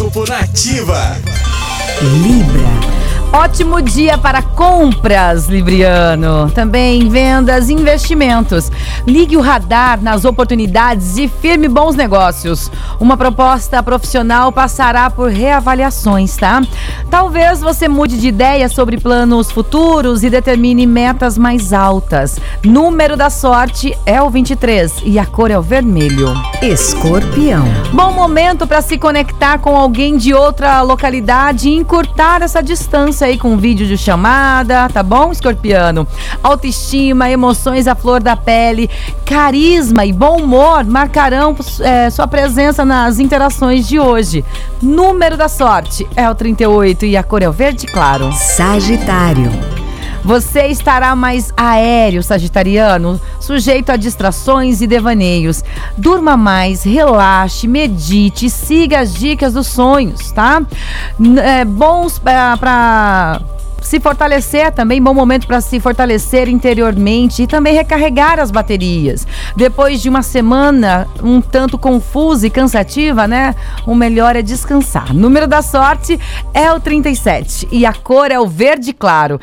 Horóscopo Nativa. Libra. Ótimo dia para compras, Libriano. Também vendas e investimentos. Ligue o radar nas oportunidades e firme bons negócios. Uma proposta profissional passará por reavaliações, tá? Talvez você mude de ideia sobre planos futuros e determine metas mais altas. Número da sorte é o 23 e a cor é o vermelho. Escorpião. Bom momento para se conectar com alguém de outra localidade e encurtar essa distância aí com vídeo de chamada, tá bom, escorpiano? Autoestima, emoções à flor da pele, carisma e bom humor marcarão é, sua presença nas interações de hoje. Número da sorte é o 38 e a cor é o verde claro. Sagitário. Você estará mais aéreo, sagitariano, sujeito a distrações e devaneios. Durma mais, relaxe, medite, siga as dicas dos sonhos, tá? É, bons para se fortalecer também, bom momento para se fortalecer interiormente e também recarregar as baterias. Depois de uma semana um tanto confusa e cansativa, né? O melhor é descansar. Número da sorte é o 37 e a cor é o verde claro.